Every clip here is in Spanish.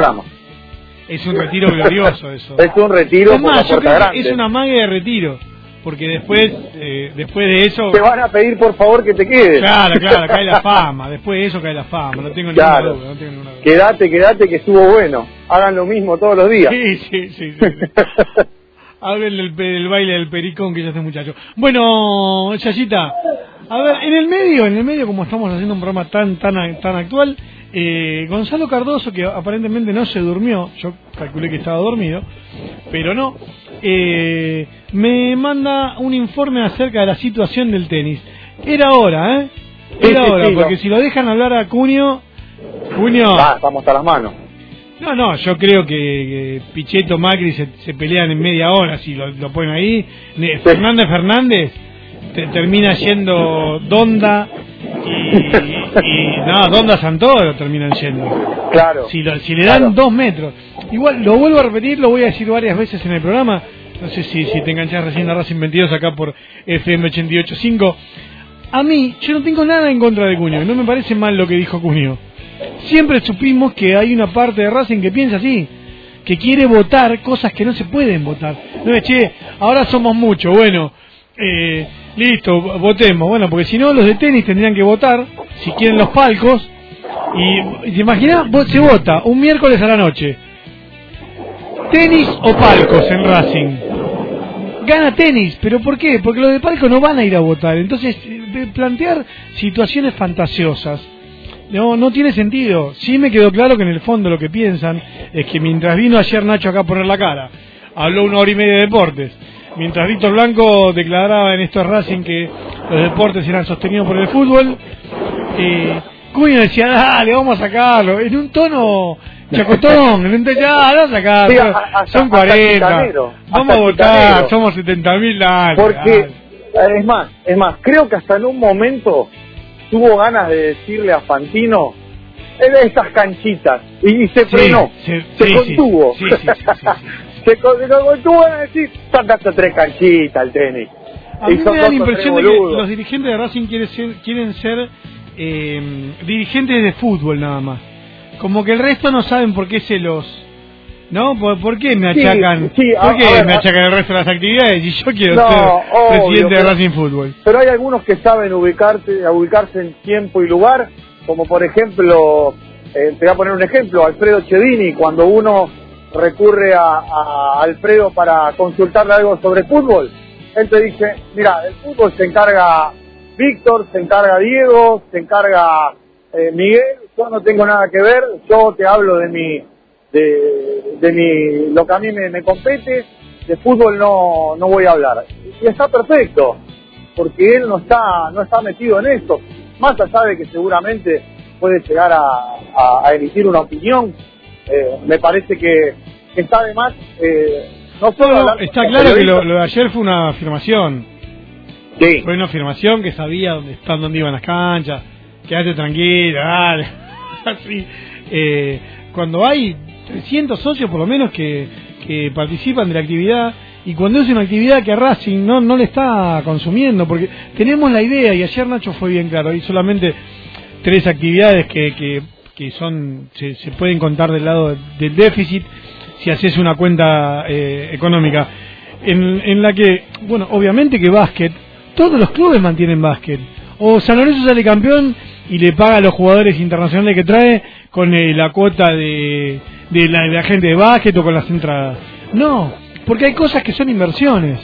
programa. Es un retiro glorioso eso. Es un retiro Es por la más, yo puerta creo que grande. es una magia de retiro. Porque después, eh, después de eso... Te van a pedir por favor que te quedes. Claro, claro, cae la fama. Después de eso cae la fama. No tengo Claro. ninguna duda. No tengo ninguna duda. Quédate, quédate que estuvo bueno. Hagan lo mismo todos los días. Sí, sí, sí. sí. Hablen del, baile del pericón que ya hace muchacho. Bueno, Yayita, a ver, en el medio, en el medio, como estamos haciendo un programa tan, tan, tan actual, eh, Gonzalo Cardoso, que aparentemente no se durmió, yo calculé que estaba dormido, pero no, eh, me manda un informe acerca de la situación del tenis. Era hora, ¿eh? Era sí, hora, sí, porque no. si lo dejan hablar a Cunio, Cunio... Ah, estamos a las manos. No, no, yo creo que, que Pichetto Macri se, se pelean en media hora si lo, lo ponen ahí. Fernández Fernández te- termina yendo Donda y, y no, Donda Santoro terminan yendo. Claro. Si, lo- si le dan Claro. dos metros. Igual, lo vuelvo a repetir, lo voy a decir varias veces en el programa. No sé si, si te enganchás recién a Racing 22 acá por FM 88.5. A mí, yo no tengo nada en contra de Cuño, no me parece mal lo que dijo Cuño. Siempre supimos que hay una parte de Racing que piensa así, que quiere votar cosas que no se pueden votar. No es, che, ahora somos muchos, bueno, eh, listo, votemos. Bueno, porque si no, los de tenis tendrían que votar, si quieren los palcos, y, te imaginas, Vos- se vota un miércoles a la noche. Tenis o palcos en Racing. Gana tenis, pero ¿por qué? Porque los de palco no van a ir a votar. Entonces, eh, plantear situaciones fantasiosas no, no tiene sentido. Sí me quedó claro que en el fondo lo que piensan es que mientras vino ayer Nacho acá a poner la cara, habló una hora y media de deportes, mientras Víctor Blanco declaraba en estos Racing que los deportes eran sostenidos por el fútbol, eh, Cuño decía, dale, vamos a sacarlo, en un tono chacotón, en un tono, ya, vamos a sacarlo, son hasta 40, chicanero, vamos a votar, somos 70 mil, dale, Porque, dale. es más, es más, creo que hasta en un momento tuvo ganas de decirle a Fantino "Eh, estas canchitas y, se Sí, frenó, sí, se sí, contuvo. Con- se contuvo a decir, sacaste tres canchitas al tenis. A mí me da la impresión de que los dirigentes de Racing quieren ser, quieren ser eh, dirigentes de fútbol nada más. Como que el resto no saben por qué se los... ¿No? ¿Por, por qué me achacan? sí, a- ¿Por qué ver, me achacan el resto de las actividades? Y yo quiero No, ser obvio, presidente de Racing Fútbol. Pero hay algunos que saben ubicarse, ubicarse en tiempo y lugar, como por ejemplo, eh, te voy a poner un ejemplo, Alfredo Chedini, cuando uno recurre a, Alfredo para consultarle algo sobre fútbol, él te dice, mira, el fútbol se encarga Víctor, se encarga Diego, se encarga eh, Miguel, yo no tengo nada que ver, yo te hablo de mi, de, de mi, lo que a mí me, compete, de fútbol no, no voy a hablar. Y está perfecto, porque él no está, no está metido en esto, más allá de que seguramente puede llegar a- a emitir una opinión, eh, me parece que, está de más, eh, no solo No, está claro que lo, lo de ayer fue una afirmación. Sí. Fue una afirmación que sabía dónde están, dónde iban las canchas. Quédate tranquila, dale. Así. Eh, cuando hay 300 socios por lo menos que, que participan de la actividad y cuando es una actividad que a Racing no, no le está consumiendo, porque tenemos la idea, y ayer Nacho fue bien claro, hay solamente tres actividades que, que, que son se, pueden contar del lado del déficit si haces una cuenta eh, económica, en, en la que, bueno, obviamente que básquet, todos los clubes mantienen básquet. O San Lorenzo sale campeón y le paga a los jugadores internacionales que trae con eh, la cuota de, de la gente de básquet o con las entradas. No, porque hay cosas que son inversiones.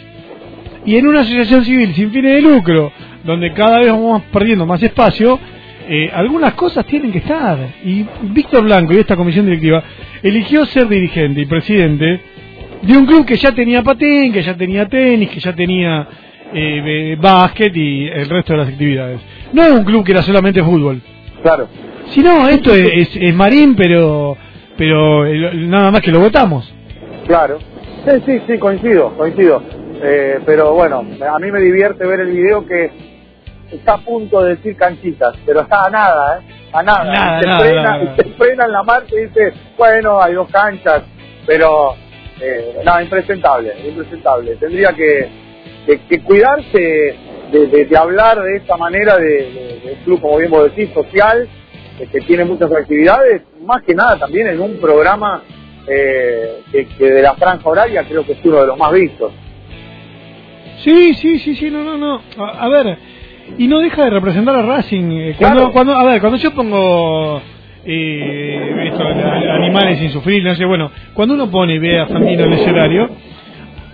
Y en una asociación civil sin fines de lucro, donde cada vez vamos perdiendo más espacio, eh, algunas cosas tienen que estar. Y Víctor Blanco y esta comisión directiva eligió ser dirigente y presidente de un club que ya tenía patín, que ya tenía tenis, que ya tenía eh, eh, básquet y el resto de las actividades. No es un club que era solamente fútbol. Claro. Si no, esto es, es- es marín, pero pero el- nada más que lo votamos. Claro. Sí, sí, sí, coincido, coincido. Eh, pero bueno, a mí me divierte ver el video que está a punto de decir canchitas, pero está a nada, ¿eh? A nada. Nada, y se, nada, frena, nada, y se frena en la marcha y dice, bueno, hay dos canchas, pero eh, nada, impresentable, impresentable. Tendría que, que, que cuidarse de, de- de hablar de esta manera de, de- club, como bien vos decís, social, que tiene muchas actividades, más que nada también en un programa eh, que, de la franja horaria creo que es uno de los más vistos. Sí, sí, sí, sí, no, no, no. A, ver, y no deja de representar a Racing. Eh, cuando, cuando, a ver, cuando yo pongo eh, esto, animales sin sufrir, no sé, bueno, cuando uno pone y ve a Fantino en el escenario,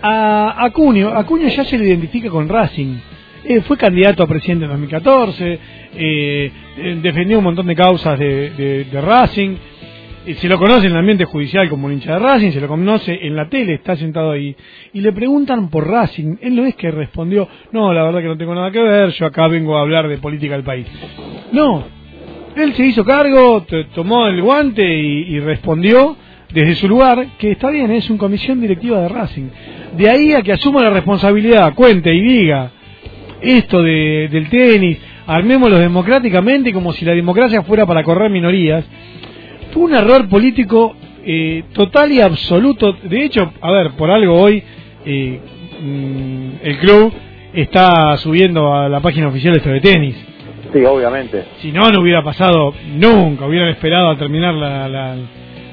a Acuño, Acuño ya se le identifica con Racing. Eh, fue candidato a presidente en 2014, eh, defendió un montón de causas de, Racing, se lo conoce en el ambiente judicial como un hincha de Racing, se lo conoce en la tele, está sentado ahí, y le preguntan por Racing. Él no es que respondió, no, la verdad que no tengo nada que ver, yo acá vengo a hablar de política del país. No, él se hizo cargo, tomó el guante y, respondió desde su lugar que está bien, es una comisión directiva de Racing. De ahí a que asuma la responsabilidad, cuente y diga esto de, del tenis, armémoslo democráticamente como si la democracia fuera para correr minorías, fue un error político eh, total y absoluto. De hecho, a ver, por algo hoy eh, mm, el club está subiendo a la página oficial esto de tenis. Sí, obviamente. Si no, no hubiera pasado nunca, hubieran esperado a terminar la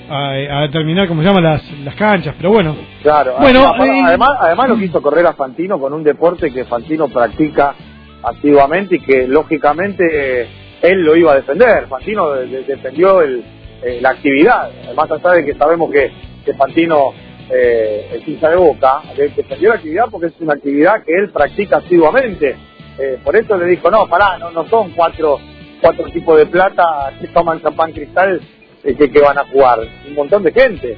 a, terminar, como se llama, las, las canchas, pero bueno. Claro, bueno, además, además, lo quiso correr a Fantino con un deporte que Fantino practica activamente y que lógicamente él lo iba a defender. Fantino defendió el, eh, la actividad, además allá de que sabemos que, que Fantino eh, de boca, defendió la actividad porque es una actividad que él practica asiduamente. Eh, por eso le dijo, no, pará, no, no son cuatro, cuatro tipos de plata que toman champán cristal que, van a jugar, un montón de gente.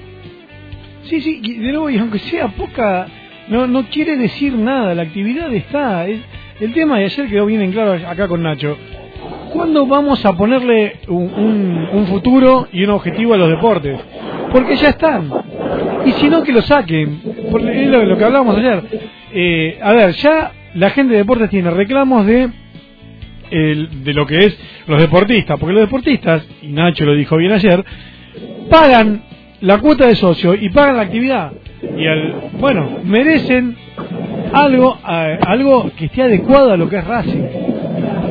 Sí, sí, de nuevo, y aunque sea poca, no, no quiere decir nada, la actividad está. el tema de ayer quedó bien en claro acá con Nacho. ¿Cuándo vamos a ponerle un, un, futuro y un objetivo a los deportes? Porque ya están. Y si no, que lo saquen. Es lo, que hablábamos ayer. Eh, a ver, ya la gente de deportes tiene reclamos de el, de lo que es los deportistas, porque los deportistas, y Nacho lo dijo bien ayer, pagan la cuota de socio y pagan la actividad. Y al, bueno, merecen algo, algo que esté adecuado a lo que es Racing.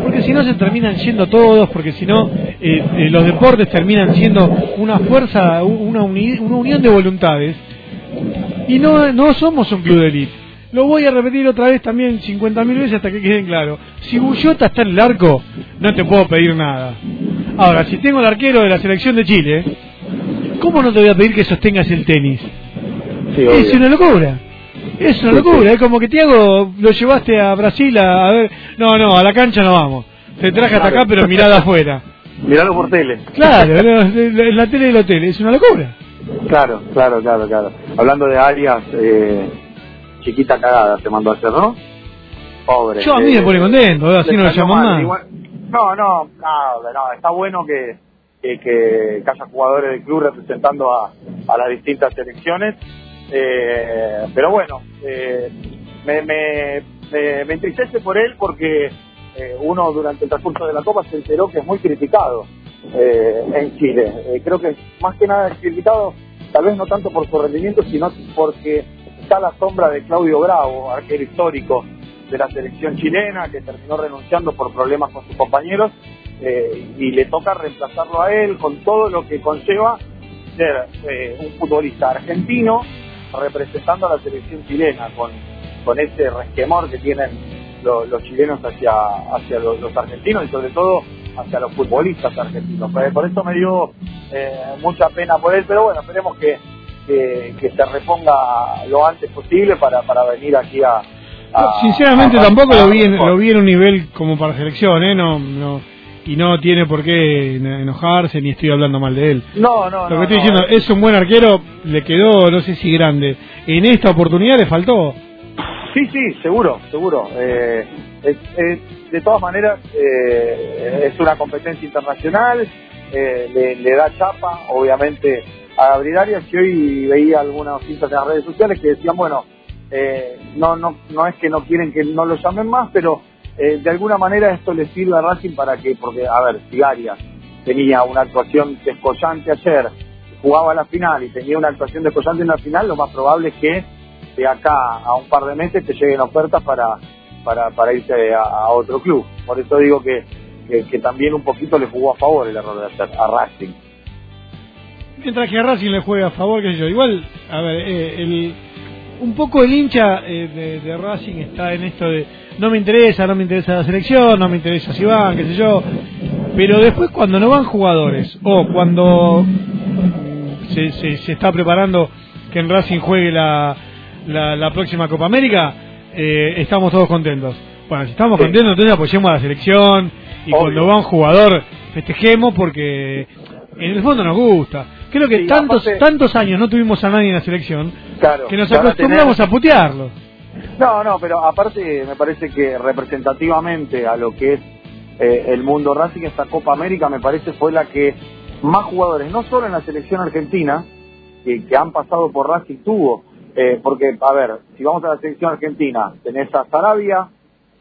Porque si no se terminan siendo todos, porque si no eh, eh, los deportes terminan siendo una fuerza, una, una unión de voluntades. Y no, no somos un club de élite lo voy a repetir otra vez también 50.000 veces hasta que quede claro. Si Bullota está en el arco, no te puedo pedir nada. Ahora, si tengo el arquero de la selección de Chile, ¿cómo no te voy a pedir que sostengas el tenis? es una locura. Es una locura. Es como que Tiago lo llevaste a Brasil a, ver. No, no, a la cancha no vamos. Te traje hasta acá, pero mirada afuera. Miralo por tele. Claro, en la tele del hotel. Es una locura. Claro, claro, claro, claro. Hablando de Arias, eh, chiquita cagada te mandó a hacer, ¿no? Pobre. Yo a mí me pone contento, así no lo llamo más. no, no, no, está bueno que, que, haya jugadores del club representando a, a las distintas selecciones. Eh, pero bueno, eh, me, me, me, entristece por él porque eh, uno durante el transcurso de la Copa se enteró que es muy criticado en Chile. creo que más que nada es criticado, tal vez no tanto por su rendimiento, sino porque está la sombra de Claudio Bravo, arquero histórico de la selección chilena, que terminó renunciando por problemas con sus compañeros, eh, y le toca reemplazarlo a él con todo lo que conlleva ser eh, un futbolista argentino representando a la selección chilena, con, con ese resquemor que tienen los chilenos hacia, hacia los, argentinos y sobre todo hacia los futbolistas argentinos. Por eso me dio eh, mucha pena por él, pero bueno, esperemos que que, se reponga lo antes posible para, para venir aquí a... Sinceramente tampoco lo vi, en, lo vi en un nivel como para selección, ¿eh? No, no, y no tiene por qué enojarse ni estoy hablando mal de él. No, no, Lo que estoy diciendo, es un buen arquero, le quedó, no sé si grande. En esta oportunidad le faltó. Sí, sí, seguro, seguro. Eh, de todas maneras, eh, es una competencia internacional, eh, le, le, da chapa, obviamente a Gabriel Arias que hoy veía algunas cintas en las redes sociales que decían, bueno, eh, no, no, no es que no quieren que no lo llamen más, pero eh, de alguna manera esto le sirve a Racing para que, porque, a ver, si Arias tenía una actuación descollante ayer, jugaba la final y tenía una actuación descollante en la final, lo más probable es que de acá a un par de meses te lleguen ofertas para, para, para irse a, otro club. Por eso digo que que, también un poquito le jugó a favor el error de hacer a Racing. Mientras que a Racing le juega a favor, qué sé yo, igual, a ver, eh, el, un poco el hincha eh, de, Racing está en esto de no me interesa, no me interesa la selección, no me interesa si van, qué sé yo, pero después cuando no van jugadores o cuando se, se, está preparando que en Racing juegue la, la, próxima Copa América, eh, estamos todos contentos. Bueno, si estamos contentos, entonces apoyemos a la selección y cuando va un jugador festejemos porque en el fondo nos gusta. Creo que tantos tantos años no tuvimos a nadie en la selección que nos acostumbramos a putearlo. No, no, pero aparte me parece que representativamente a lo que es eh, el mundo Racing, esta Copa América me parece fue la que más jugadores, no solo en la selección argentina, que, han pasado por Racing tuvo, eh, porque, a ver, si vamos a la selección argentina, tenés a Sarabia,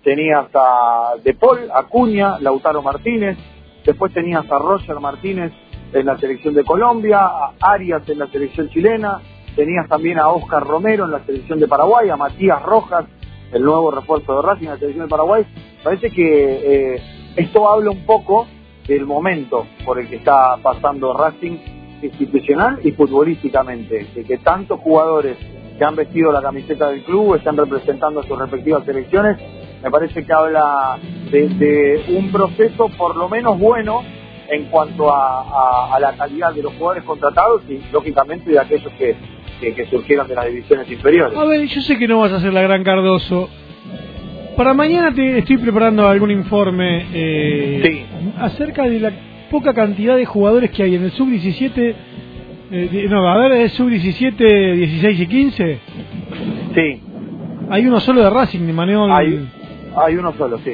tenías a De Paul, Acuña, Lautaro Martínez, después tenías a Roger Martínez en la selección de Colombia, a Arias en la selección chilena, tenías también a Oscar Romero en la selección de Paraguay, a Matías Rojas, el nuevo refuerzo de Racing en la selección de Paraguay. Parece que eh, esto habla un poco del momento por el que está pasando Racing institucional y futbolísticamente, de que tantos jugadores que han vestido la camiseta del club están representando sus respectivas selecciones, me parece que habla de un proceso por lo menos bueno en cuanto a, la calidad de los jugadores contratados y lógicamente de aquellos que, que, surgieron de las divisiones inferiores. A ver, yo sé que no vas a ser la gran Cardoso. Para mañana te estoy preparando algún informe eh, acerca de la poca cantidad de jugadores que hay en el sub-17. Eh, no, a ver, ¿es sub-17, 16 y 15? Sí. Hay uno solo de Racing, de Manuel. Hay, hay uno solo, sí.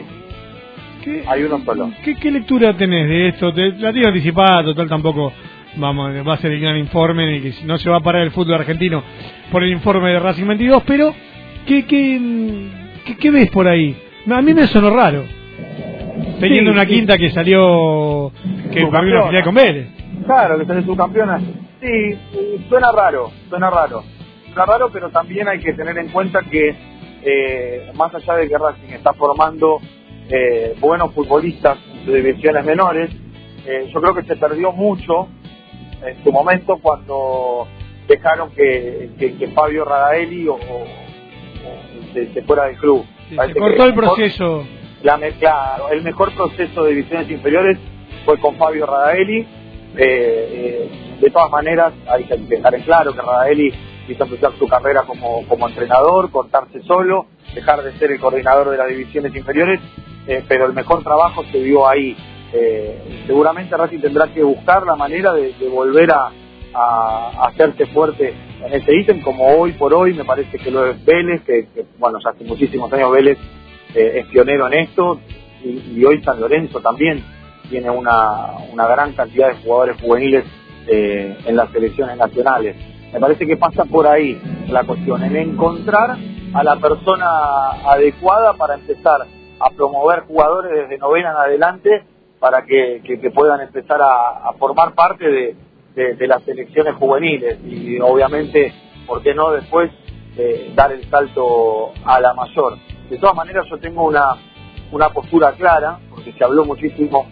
¿Qué, Hay uno solo. ¿qué, lectura tenés de esto? Te, la tengo anticipada, total tampoco vamos va a ser el gran informe y que no se va a parar el fútbol argentino por el informe de Racing 22, pero ¿qué, qué, qué, ves por ahí? A mí me sonó raro. Teniendo una quinta que salió que perdió la final con Vélez. Claro, que salió subcampeona. Sí, suena raro, suena raro. Suena raro, pero también hay que tener en cuenta que eh, más allá de que Racing está formando eh, buenos futbolistas de divisiones menores. Eh, yo creo que se perdió mucho en su momento cuando dejaron que, Fabio Radaeli o, se, fuera del club. se cortó el, proceso. La, claro, el mejor proceso de divisiones inferiores fue con Fabio Radaeli. Eh, de todas maneras, hay que dejar en claro que Radaeli quiso empezar su carrera como, como entrenador, cortarse solo, dejar de ser el coordinador de las divisiones inferiores eh, pero el mejor trabajo se dio ahí. Eh, seguramente Racing tendrá que buscar la manera de, volver a, hacerse fuerte en ese ítem, como hoy por hoy me parece que lo es Vélez, que, bueno, ya hace muchísimos años Vélez eh, es pionero en esto, y, hoy San Lorenzo también tiene una, gran cantidad de jugadores juveniles en las selecciones nacionales. Me parece que pasa por ahí la cuestión, en encontrar a la persona adecuada para empezar a promover jugadores desde novena en adelante para que, puedan empezar a, formar parte de, las selecciones juveniles y obviamente, ¿por qué no después eh, dar el salto a la mayor? De todas maneras yo tengo una, postura clara, porque se habló muchísimo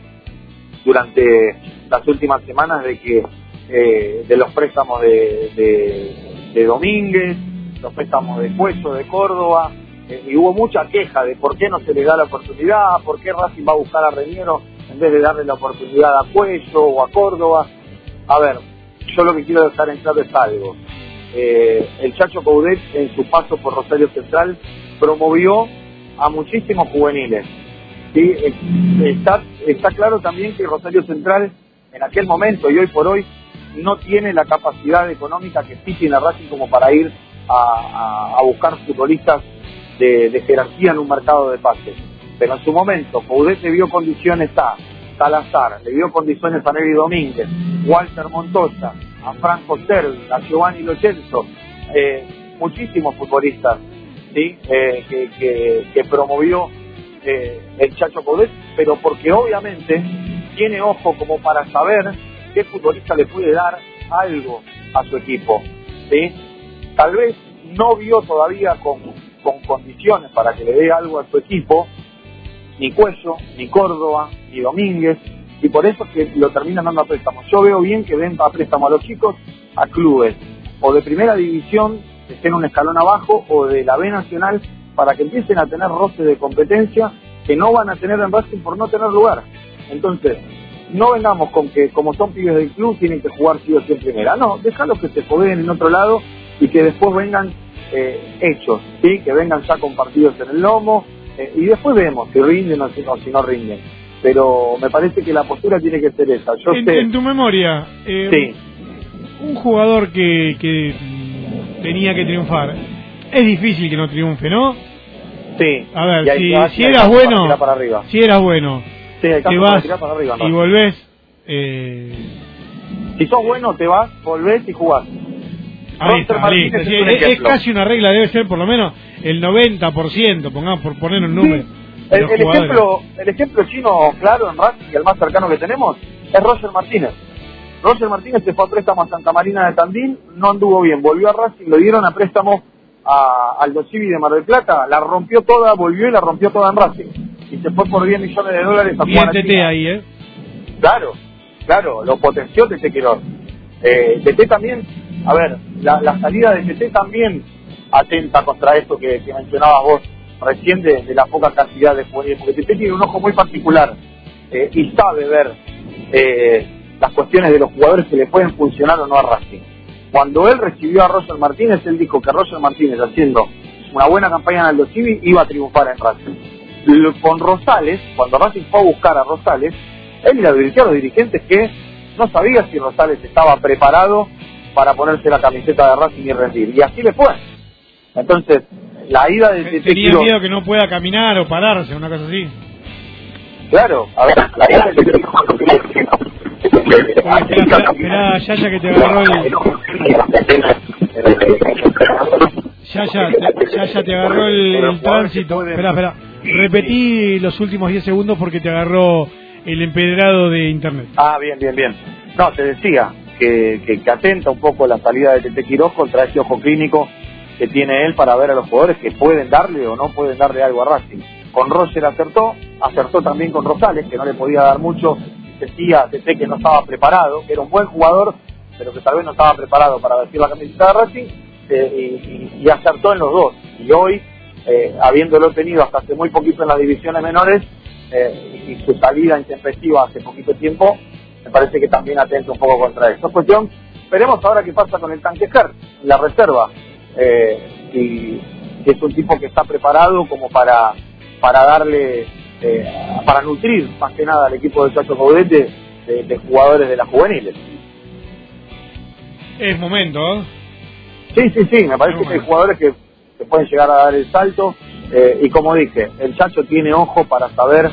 durante las últimas semanas de que eh, de los préstamos de, de, Domínguez, los préstamos de Cueso de Córdoba, y hubo mucha queja de por qué no se le da la oportunidad, por qué Racing va a buscar a Reñero en vez de darle la oportunidad a Cuello o a Córdoba. A ver, yo lo que quiero dejar en claro es algo. Eh, el Chacho Coudet en su paso por Rosario Central promovió a muchísimos juveniles. ¿sí? Está, claro también que Rosario Central en aquel momento y hoy por hoy no tiene la capacidad económica que sí tiene Racing como para ir a buscar futbolistas de, jerarquía en un mercado de pases. Pero en su momento, Coudet le vio condiciones a Salazar, le vio condiciones a Neri Domínguez, Walter Montoya, a Franco Servi, a Giovanni Locenzo, eh, muchísimos futbolistas ¿sí? Eh, que, promovió eh, el Chacho Coudet, pero porque obviamente tiene ojo como para saber qué futbolista le puede dar algo a su equipo. ¿sí? Tal vez no vio todavía con con condiciones para que le dé algo a su equipo, ni Cuello, ni Córdoba, ni Domínguez, y por eso es que lo terminan dando a préstamo. Yo veo bien que den a préstamo a los chicos a clubes o de primera división, que estén un escalón abajo, o de la B Nacional, para que empiecen a tener roces de competencia que no van a tener en Racing por no tener lugar. Entonces, no vengamos con que como son pibes del club tienen que jugar sí o sí en primera. No, déjalos que se jueguen en otro lado y que después vengan eh, hechos, ¿sí? que vengan ya compartidos en el lomo eh, y después vemos si rinden o si no, si no rinden. Pero me parece que la postura tiene que ser esa. Yo en, sé, en tu memoria, eh, sí, un jugador que, que tenía que triunfar, es difícil que no triunfe, ¿no? sí. A ver, si, si eras para bueno, tirar para arriba. si eras bueno, Sí, te vas tirar para arriba, y volvés. Eh, Si sos bueno, te vas, volvés y jugás. Ahí Roster está, Martínez es casi una regla, debe ser por lo menos el 90%, pongamos por poner un número. Sí. El, ejemplo, el ejemplo chino claro en Racing, el más cercano que tenemos, es Roger Martínez. Roger Martínez se fue a préstamo a Santa Marina de Tandil, no anduvo bien, volvió a Racing, lo dieron a préstamo a Aldo Civi de Mar del Plata, la rompió toda, volvió y la rompió toda en Racing. Y se fue por 10 millones de dólares a jugar a ahí, ¿eh? Claro, claro, lo potenció Tete Quirós. Eh, Tete también, a ver, la, salida de Tete también atenta contra esto que, mencionabas vos recién de, de la poca cantidad de juveniles, porque Tete tiene un ojo muy particular eh, y sabe ver eh, las cuestiones de los jugadores que le pueden funcionar o no a Racing. Cuando él recibió a Roger Martínez, él dijo que Roger Martínez, haciendo una buena campaña en Aldo Civi, iba a triunfar en Racing. Con Rosales, cuando Racing fue a buscar a Rosales, él le advirtió a los dirigentes que no sabía si Rosales estaba preparado para ponerse la camiseta de Racing y rendir. Y así le fue. Entonces, la ida de Tete Tenía miedo que no pueda caminar o pararse, una cosa así. Claro, a ver, la ida de espera, espera, Yaya que te agarró el... Yaya, te, Yaya te agarró el, el tránsito. Espera, espera. Repetí los últimos 10 segundos porque te agarró el empedrado de internet. Ah, bien, bien, bien. No, te decía que, que, atenta un poco la salida de Tete Quirós contra ese ojo clínico que tiene él para ver a los jugadores que pueden darle o no pueden darle algo a Racing. Con Roger acertó, acertó también con Rosales, que no le podía dar mucho, decía Tete que no estaba preparado, que era un buen jugador, pero que tal vez no estaba preparado para vestir la camiseta de Racing, eh, y acertó en los dos. Y hoy, eh, habiéndolo tenido hasta hace muy poquito en las divisiones menores, eh, y su salida intempestiva hace poquito tiempo, me parece que también atenta un poco contra esto. Es cuestión, veremos ahora qué pasa con el tanque la reserva, eh, y si es un tipo que está preparado como para, para darle, eh, para nutrir más que nada al equipo de Chacho Caudete de, de jugadores de las juveniles. Es momento, ¿eh? Sí, sí, sí, me parece que hay jugadores que, que pueden llegar a dar el salto eh, y como dije, el Chacho tiene ojo para saber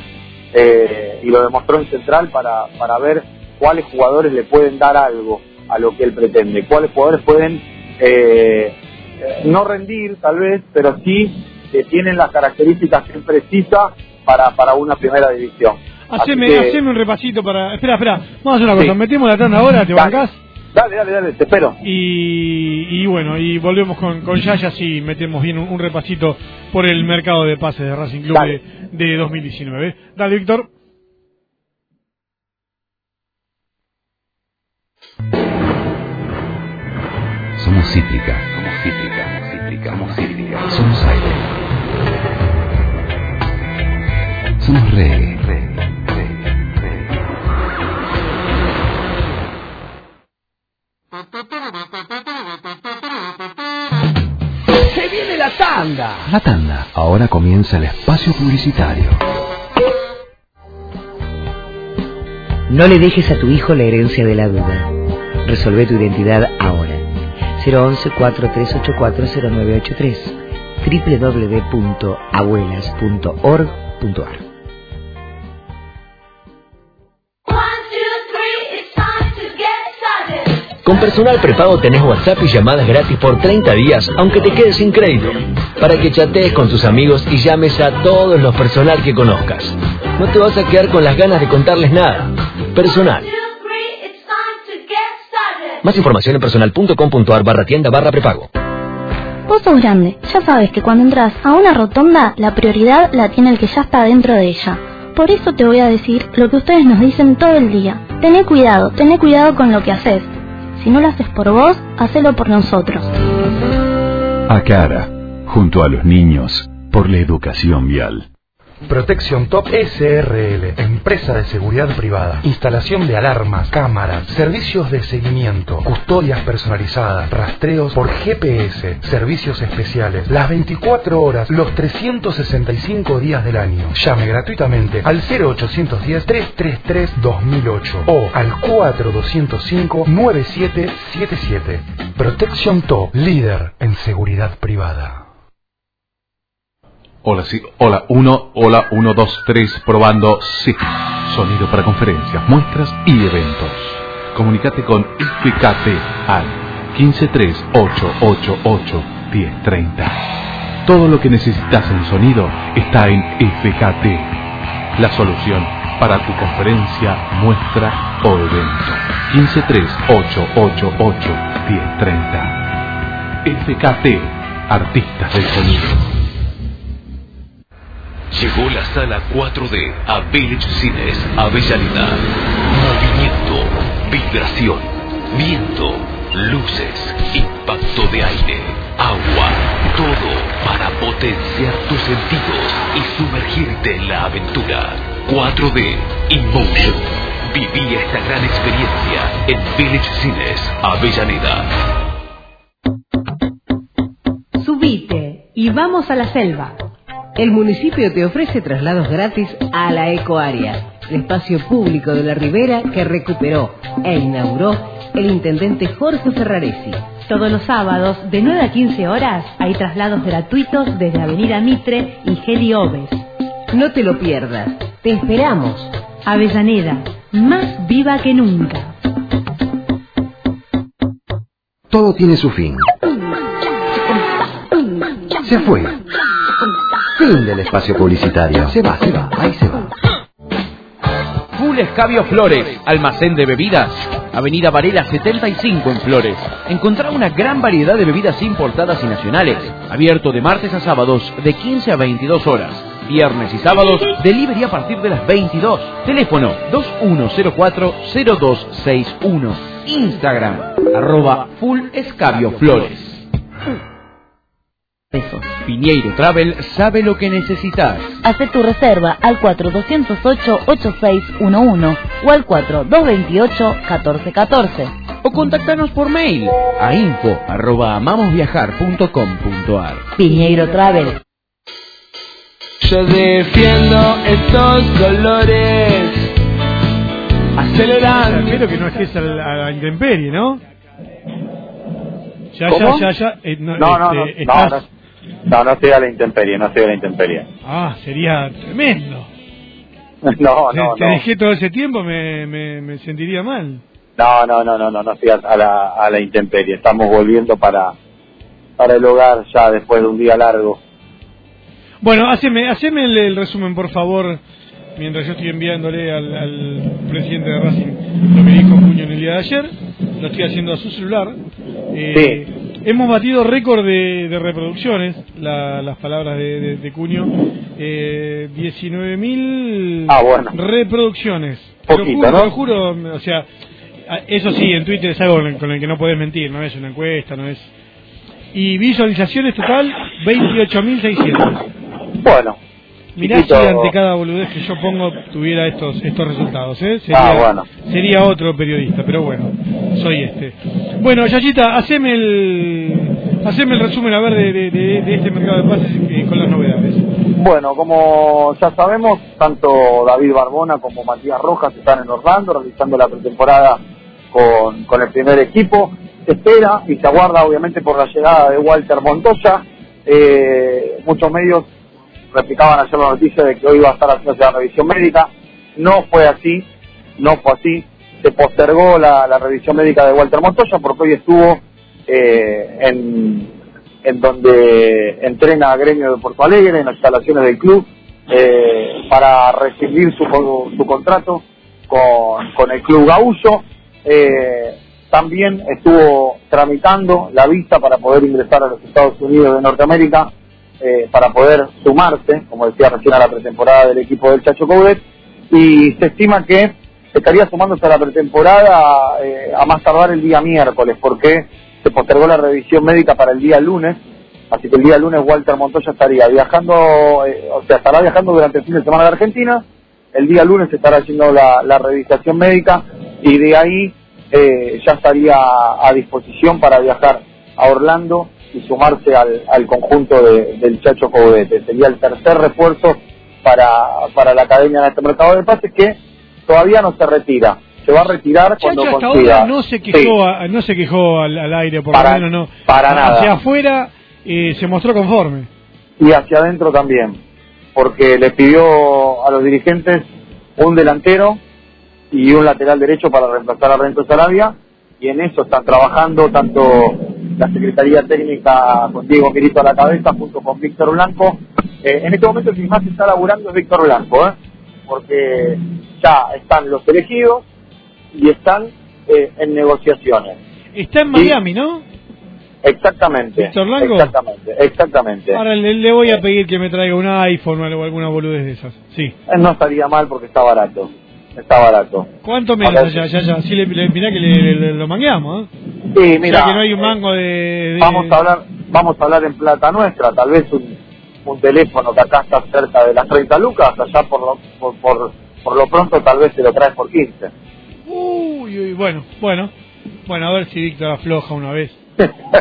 eh, y lo demostró en Central para, para ver cuáles jugadores le pueden dar algo a lo que él pretende, cuáles jugadores pueden eh, eh, no rendir tal vez, pero sí que tienen las características que él precisa para, para una primera división. Haceme, que- haceme un repasito para... Espera, espera. Vamos a hacer una Sí. cosa. Metemos la tanda ahora, ¿te Dale. bancás? Dale, dale, dale, te espero. Y, y bueno, y volvemos con, con Yaya si metemos bien un, un repasito por el mercado de pases de Racing Club de, de 2019. Dale, Víctor. Somos cítrica. Somos cítrica. Somos cítrica. Somos cítrica. Somos aire. Somos reggae. Se viene la tanda. La tanda. Ahora comienza el espacio publicitario. No le dejes a tu hijo la herencia de la duda. Resolve tu identidad ahora. 011-4384-0983 www.abuelas.org.ar Con personal prepago tenés WhatsApp y llamadas gratis por 30 días, aunque te quedes sin crédito. Para que chatees con tus amigos y llames a todos los personal que conozcas. No te vas a quedar con las ganas de contarles nada. Personal. Más información en personal.com.ar barra tienda barra prepago. Vos sos grande, ya sabes que cuando entras a una rotonda, la prioridad la tiene el que ya está dentro de ella. Por eso te voy a decir lo que ustedes nos dicen todo el día. Tené cuidado, tené cuidado con lo que haces. Si no lo haces por vos, hacelo por nosotros. A cara, junto a los niños, por la educación vial. Protección Top SRL, empresa de seguridad privada, instalación de alarmas, cámaras, servicios de seguimiento, custodias personalizadas, rastreos por GPS, servicios especiales, las 24 horas, los 365 días del año. Llame gratuitamente al 0810-333-2008 o al 4205-9777. Protección Top, líder en seguridad privada. Hola, sí, hola, uno, hola, uno, dos, tres, probando, sí. Sonido para conferencias, muestras y eventos. Comunicate con FKT al 1538881030. Todo lo que necesitas en sonido está en FKT. La solución para tu conferencia, muestra o evento. 1538881030. FKT, artistas del sonido. Llegó la sala 4D a Village Cines Avellaneda. Movimiento, vibración, viento, luces, impacto de aire, agua, todo para potenciar tus sentidos y sumergirte en la aventura. 4D Emotion. Viví esta gran experiencia en Village Cines Avellaneda. Subite y vamos a la selva. El municipio te ofrece traslados gratis a la Ecoárea, el espacio público de la Ribera que recuperó e inauguró el intendente Jorge Ferraresi. Todos los sábados, de 9 a 15 horas, hay traslados gratuitos desde Avenida Mitre y Geli Oves. No te lo pierdas. Te esperamos. Avellaneda, más viva que nunca. Todo tiene su fin. Se fue. Fin del espacio publicitario. Se va, se va, ahí se va. Full Escabio Flores, almacén de bebidas. Avenida Varela 75 en Flores. Encontrá una gran variedad de bebidas importadas y nacionales. Abierto de martes a sábados de 15 a 22 horas. Viernes y sábados, delivery a partir de las 22. Teléfono 2104-0261. Instagram, arroba Full Escabio Flores. Piñeiro Travel sabe lo que necesitas. Haz tu reserva al 4208-8611 o al 4228-1414. O contactanos por mail a info arroba amamosviajar.com.ar. Piñeiro Travel. Yo defiendo estos colores. Acelerando. Espero que no estés a la, intemperie, ¿no? Ya, ¿Cómo? ya, ya, ya. eh, no, No, no, no, este, no, estás- no, no, estoy a la intemperie, no estoy a la intemperie. Ah, sería tremendo. No, Te- no, te no. dejé todo ese tiempo, me, me, me sentiría mal. No, no, no, no, no, no estoy a, la, a la intemperie. Estamos volviendo para, para el hogar ya después de un día largo. Bueno, haceme, haceme el, el resumen, por favor, mientras yo estoy enviándole al, al presidente de Racing lo que dijo Cuño en el día de ayer. Lo estoy haciendo a su celular. Eh, Hemos batido récord de, de reproducciones, la- las palabras de, de- de Cuño. Eh, 19.000 Ah, bueno. reproducciones. Poquito, te lo juro, ¿no? te lo juro, o sea, eso sí, en Twitter es algo con el, con el que no puedes mentir, no es una encuesta, no es... Y visualizaciones total, 28.600. Bueno. Mirá si ante cada boludez que yo pongo tuviera estos estos resultados, ¿eh? Sería, Ah, bueno. sería otro periodista, pero bueno, soy este. Bueno, Yayita, haceme el, haceme el resumen a ver de, de- de- de este mercado de pases eh, con las novedades. Bueno, como ya sabemos, tanto David Barbona como Matías Rojas están en Orlando realizando la pretemporada con, con el primer equipo. Se espera y se aguarda obviamente por la llegada de Walter Montoya. Eh, muchos medios replicaban ayer la noticia de que hoy iba a estar haciendo la revisión médica. No fue así, no fue así. Se postergó la, revisión médica de Walter Montoya porque hoy estuvo eh, en, donde entrena a Gremio de Porto Alegre, en las instalaciones del club, eh, para recibir su, su contrato con, con el club Gaullo. Eh, también estuvo tramitando la visa para poder ingresar a los Estados Unidos de Norteamérica, eh, para poder sumarse, como decía recién, a la pretemporada del equipo del Chacho Coudet, y se estima que estaría sumándose a la pretemporada eh, a más tardar el día miércoles, porque se postergó la revisión médica para el día lunes, así que el día lunes Walter Montoya estaría viajando, eh, o sea, estará viajando durante el fin de semana de Argentina, el día lunes estará haciendo la, la revisación médica y de ahí eh, ya estaría a disposición para viajar a Orlando y sumarse al, al conjunto de- del Chacho Coudete. Sería el tercer refuerzo para, para la academia en este mercado de pases que todavía no se retira. Se va a retirar cuando Chacho hasta consiga. ahora no se quejó, Sí. a- no se quejó al, al aire, por Para- lo menos no. para nada. Hacia afuera eh, se mostró conforme. y hacia adentro también, porque le pidió a los dirigentes un delantero y un lateral derecho para reemplazar a Renzo Sarabia, y en eso están trabajando tanto la Secretaría Técnica con Diego Mirito a la cabeza junto con Víctor Blanco. Eh, en este momento el que más está laburando es Víctor Blanco, ¿eh? porque ya están los elegidos y están eh, en negociaciones. Está en Miami, ¿no? Exactamente. ¿Víctor Blanco? Exactamente, exactamente. Ahora le, le voy a pedir que me traiga un iPhone o alguna boludez de esas. Sí. Eh, No estaría mal porque está barato. Está barato. ¿Cuánto menos allá? Ya, ya. Sí, le, le- mirá que le, le- lo mangueamos, ¿eh? Sí, mira. Ya que no hay un mango de... de- Vamos a hablar, vamos a hablar en plata nuestra, tal vez un, un teléfono que acá está cerca de las 30 lucas, allá por lo, por, por, por lo pronto tal vez se lo traes por 15. Uy, uy, bueno, bueno. Bueno, a ver si Víctor afloja una vez.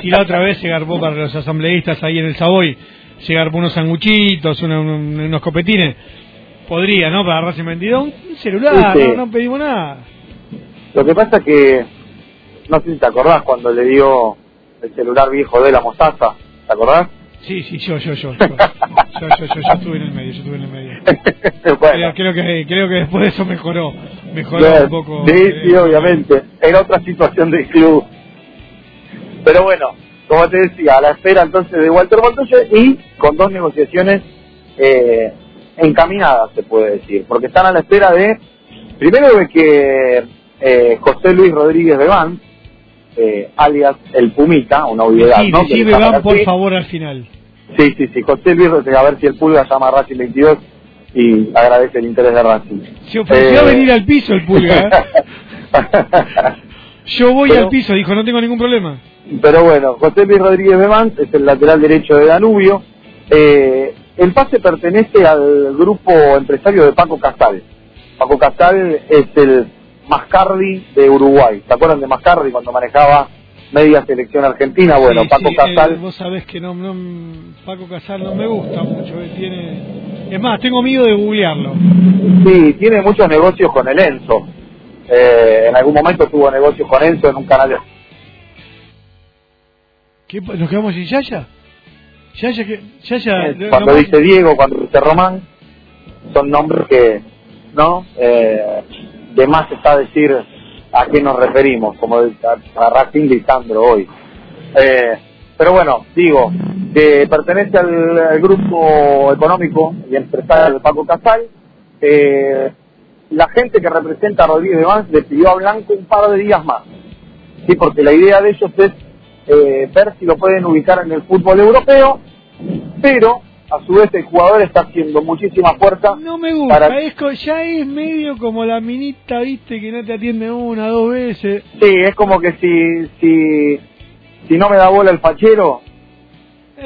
Si la otra vez se garbó para los asambleístas ahí en el Savoy, se garbó unos sanguchitos, una- un- unos copetines. Podría, ¿no? Para Racing 22, un celular, no, no pedimos nada. Lo que pasa es que, no sé si te acordás cuando le dio el celular viejo de la mostaza, ¿te acordás? Sí, sí, yo, yo, yo. Yo, yo, yo, yo, yo estuve en el medio, yo estuve en el medio. Creo, creo que, creo que después de eso mejoró. Mejoró un poco. Sí, eh, sí, obviamente. Era otra situación del club. Pero bueno, como te decía, a la espera entonces de Walter Montoya y con dos negociaciones eh, encaminadas, se puede decir, porque están a la espera de, primero de que eh, José Luis Rodríguez Bebán, eh, alias el Pumita, una obviedad, Sí, ¿no? llaman Bebán, por favor, al final. Sí, sí, sí, José Luis Rodríguez, a ver si el Pulga llama a Racing 22 y agradece el interés de Racing. Se ofreció a Eh, venir al piso el pulga. ¿eh? Yo voy Pero- al piso, dijo, no tengo ningún problema. Pero bueno, José Luis Rodríguez Bebán es el lateral derecho de Danubio. Eh, el pase pertenece al grupo empresario de Paco Casal. Paco Casal es el Mascardi de Uruguay. ¿Se acuerdan de Mascardi cuando manejaba media selección argentina? Bueno, Sí, Paco sí, Casal... eh, vos sabés que no, no, Paco Casal no me gusta mucho. tiene... Es más, tengo miedo de googlearlo. Sí, tiene muchos negocios con el Enzo. Eh, en algún momento tuvo negocios con Enzo en un canal de... ¿Qué, ¿Nos quedamos sin Yaya? Yaya, que, Yaya, Eh, cuando dice Diego, cuando dice Román, son nombres que, ¿no? Eh, de más está decir a qué nos referimos, como a, Racing y Sandro hoy. Eh, pero bueno, digo, que pertenece al, al grupo económico y empresario de Paco Casal. Eh, la gente que representa a Rodríguez de Vance le pidió a Blanco un par de días más. Sí, porque la idea de ellos es eh, ver si lo pueden ubicar en el fútbol europeo, pero a su vez el jugador está haciendo muchísima fuerza. No me gusta, para- es ya es medio como la minita, viste, que no te atiende una, dos veces. Sí, es como que si, si, si no me da bola el fachero,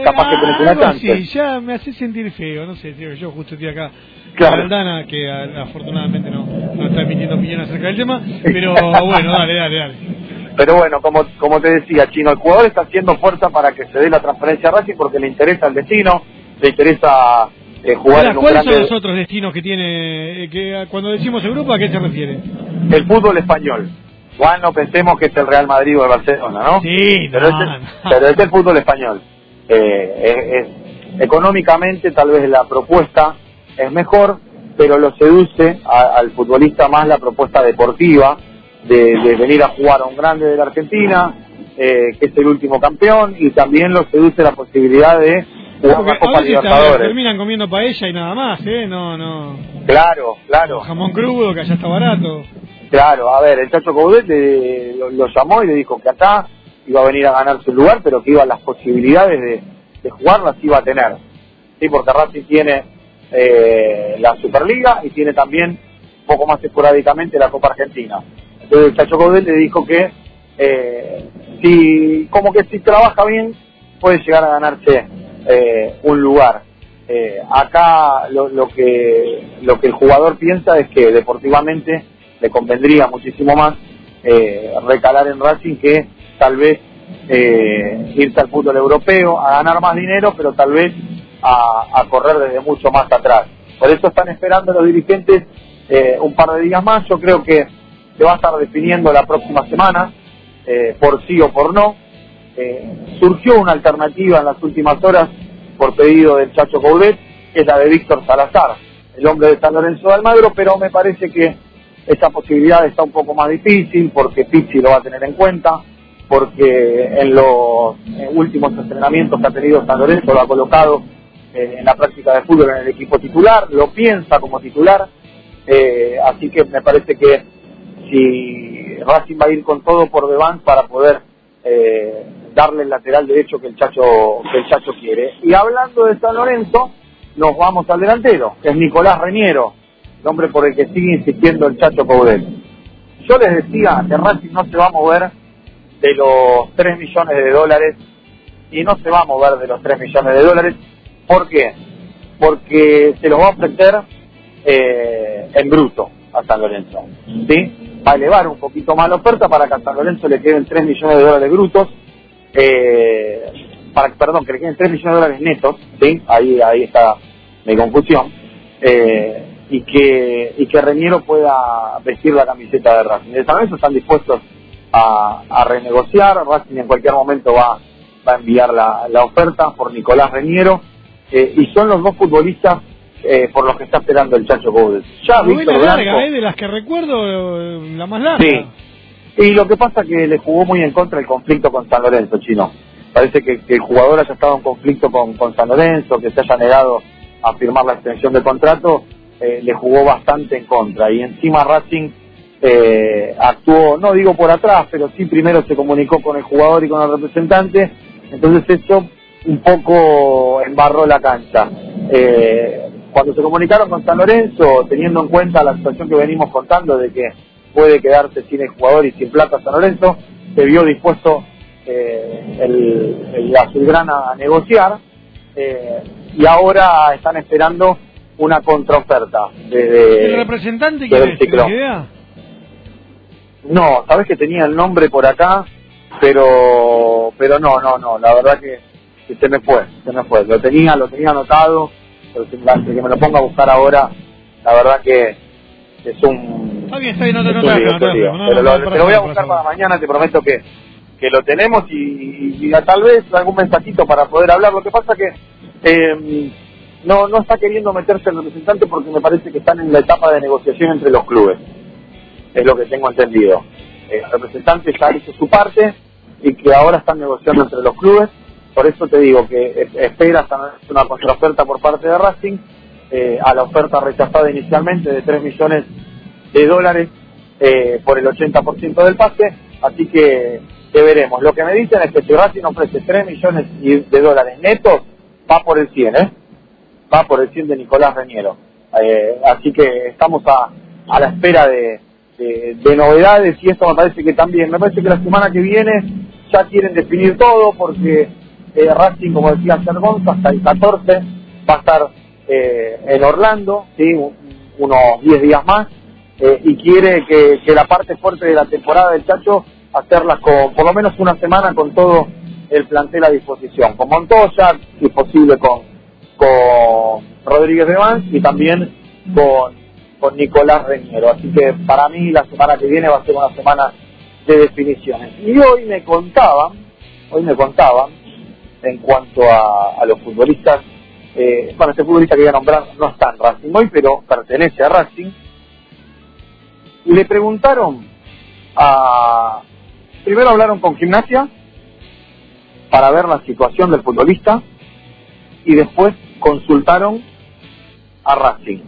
capaz que tenés una así, ya me hace sentir feo, no sé, tío, yo justo estoy acá. Claro. Aldana, que a- afortunadamente no, no está emitiendo opinión acerca del tema, pero bueno, dale, dale, dale. Pero bueno, como, como te decía, Chino, el jugador está haciendo fuerza para que se dé la transferencia a Racing porque le interesa el destino, le interesa eh, jugar Ahora, en un ¿Cuáles grande... son los otros destinos que tiene, eh, que cuando decimos Europa, ¿a qué se refiere? el fútbol español. Juan, no pensemos que es el Real Madrid o el Barcelona, ¿no? Sí, pero, no, es, el, no. pero es el fútbol español. Eh, es- es- económicamente tal vez la propuesta es mejor, pero lo seduce a- al futbolista más la propuesta deportiva de, de venir a jugar a un grande de la Argentina, eh, que es el último campeón, y también lo seduce la posibilidad de jugar una Copa Libertadores. terminan comiendo paella y nada más, ¿eh? No, no. Claro, claro. Jamón crudo, que allá está barato. Claro, a ver, el Chacho Coudet le- lo, lo llamó y le dijo que acá iba a venir a ganar su lugar, pero que iba las posibilidades de, de jugar las iba a tener. Sí, porque Racing tiene eh, la Superliga y tiene también un poco más esporádicamente la Copa Argentina. El Chacho Coudet le dijo que eh, si como que si trabaja bien puede llegar a ganarse eh, un lugar. Eh, acá lo, lo que lo que el jugador piensa es que deportivamente le convendría muchísimo más eh, recalar en Racing que tal vez eh, irse al fútbol europeo a ganar más dinero, pero tal vez a, a correr desde mucho más atrás. Por eso están esperando los dirigentes eh, un par de días más. Yo creo que se va a estar definiendo la próxima semana, eh, por sí o por no. Eh, surgió una alternativa en las últimas horas por pedido del Chacho Coudet, que es la de Víctor Salazar, el hombre de San Lorenzo de Almagro, pero me parece que esa posibilidad está un poco más difícil porque Pizzi lo va a tener en cuenta, porque en los eh, últimos entrenamientos que ha tenido San Lorenzo lo ha colocado eh, en la práctica de fútbol en el equipo titular, lo piensa como titular, así que me parece que si Racing va a ir con todo por Deván para poder eh, darle el lateral derecho que el Chacho que el Chacho quiere. Y hablando de San Lorenzo, nos vamos al delantero, que es Nicolás Reñero, el hombre por el que sigue insistiendo el Chacho Coudet. Yo les decía que Racing no se va a mover de los 3 millones de dólares y no se va a mover de los 3 millones de dólares. ¿Por qué? Porque se los va a ofrecer eh, en bruto a San Lorenzo. ¿sí? Va a elevar un poquito más la oferta para que a San Lorenzo le queden 3 millones de dólares brutos. Eh, para, perdón, que le queden 3 millones de dólares netos. Ahí, ahí está mi confusión. Eh, y que y que Reñero pueda vestir la camiseta de Racing. De San Lorenzo están dispuestos a, renegociar. Racing en cualquier momento va, va a enviar la, la oferta por Nicolás Reñero. Eh, y son los dos futbolistas eh, por los que está esperando el Chacho Coudet. Ya Víctor larga, Blanco- ¿eh? De las que recuerdo, eh, la más larga. Sí. Y lo que pasa que le jugó muy en contra el conflicto con San Lorenzo, chino. Parece que, que el jugador haya estado en conflicto con, con San Lorenzo, que se haya negado a firmar la extensión de contrato, eh, le jugó bastante en contra. Y encima Racing eh, actuó, no digo por atrás, pero sí primero se comunicó con el jugador y con el representante. Entonces eso un poco embarró la cancha. Eh, cuando se comunicaron con San Lorenzo, teniendo en cuenta la situación que venimos contando de que puede quedarse sin el jugador y sin plata San Lorenzo, se vio dispuesto eh, el, el azulgrana a negociar eh, y ahora están esperando una contraoferta de, de- ¿El representante de quién es? ¿Tienes ciclón. idea? No, sabes que tenía el nombre por acá, pero pero no, no, no, la verdad que, que se me fue, se me fue. Lo tenía, lo tenía anotado, que me lo ponga a buscar ahora, la verdad que es un... Está bien, está bien, no te no no, lo, te voy a buscar para para mañana, te prometo que, que lo tenemos y, y- y tal vez algún mensajito para poder hablar. Lo que pasa que eh, no, no está queriendo meterse el representante porque me parece que están en la etapa de negociación entre los clubes es lo que tengo entendido. El representante ya hizo su parte y que ahora están negociando entre los clubes. Por eso te digo que es- espera hasta una contraoferta por parte de Racing eh, a la oferta rechazada inicialmente de 3 millones de dólares eh, por el 80% del pase. Así que, que veremos. Lo que me dicen es que si Racing ofrece 3 millones de dólares netos, va por el 100, ¿eh? Va por el 100 de Nicolás Reñero. Eh, así que estamos a, a la espera de- de novedades y esto me parece que también, me parece que la semana que viene ya quieren definir todo porque eh, Racing, como decía ayer hasta el 14 va a estar eh, en Orlando, ¿sí? Un- unos 10 días más, eh, y quiere que, la parte fuerte de la temporada del Chacho hacerlas con por lo menos una semana con todo el plantel a disposición, con Montoya, si posible con, con Rodríguez de Vance y también con, con Nicolás Reñero. Así que para mí la semana que viene va a ser una semana de definiciones. Y hoy me contaban, hoy me contaban, en cuanto a, a los futbolistas, eh, bueno, este futbolista que voy a nombrar no está en Racing hoy, pero pertenece a Racing, le preguntaron a... Primero hablaron con gimnasia para ver la situación del futbolista y después consultaron a Racing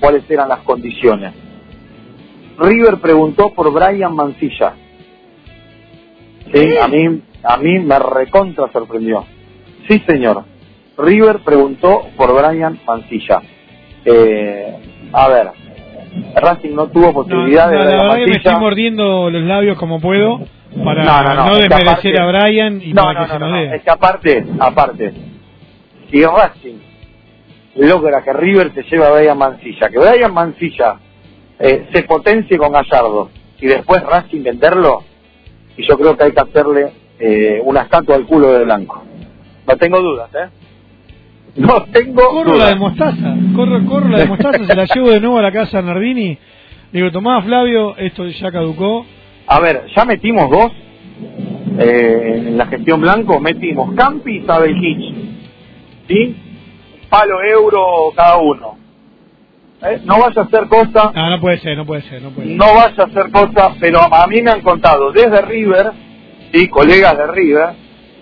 cuáles eran las condiciones. River preguntó por Brian Mancilla. Sí, a mí, a mí me recontra sorprendió. Sí, señor. River preguntó por Brian Mancilla. Eh, a ver, Racing no tuvo No, posibilidad no, de la Brian verdad que me estoy mordiendo los labios como puedo para No, no, no, no, desmerecer aparte- a Brian y no, para no, que se no, nos no, dé. es que aparte, aparte, si Racing logra que River se lleve a Brian Mancilla, que Brian Mancilla eh, se potencie con Gallardo y después Racing venderlo, y yo creo que hay que hacerle eh, una estatua al culo de blanco. No tengo dudas, ¿eh? No tengo Corro la de mostaza, corro, corro la de mostaza, se la llevo de nuevo a la casa de Nardini. Digo, tomá Flavio, esto ya caducó. A ver, ya metimos dos eh, en la gestión blanco, metimos Campi y Sabel Hitch. ¿Sí? Palo euro cada uno. Eh, No vaya a hacer cosa, No, no puede ser, no puede ser, no puede ser. no vaya a hacer cosa, pero a mí me han contado desde River, sí, colegas de River,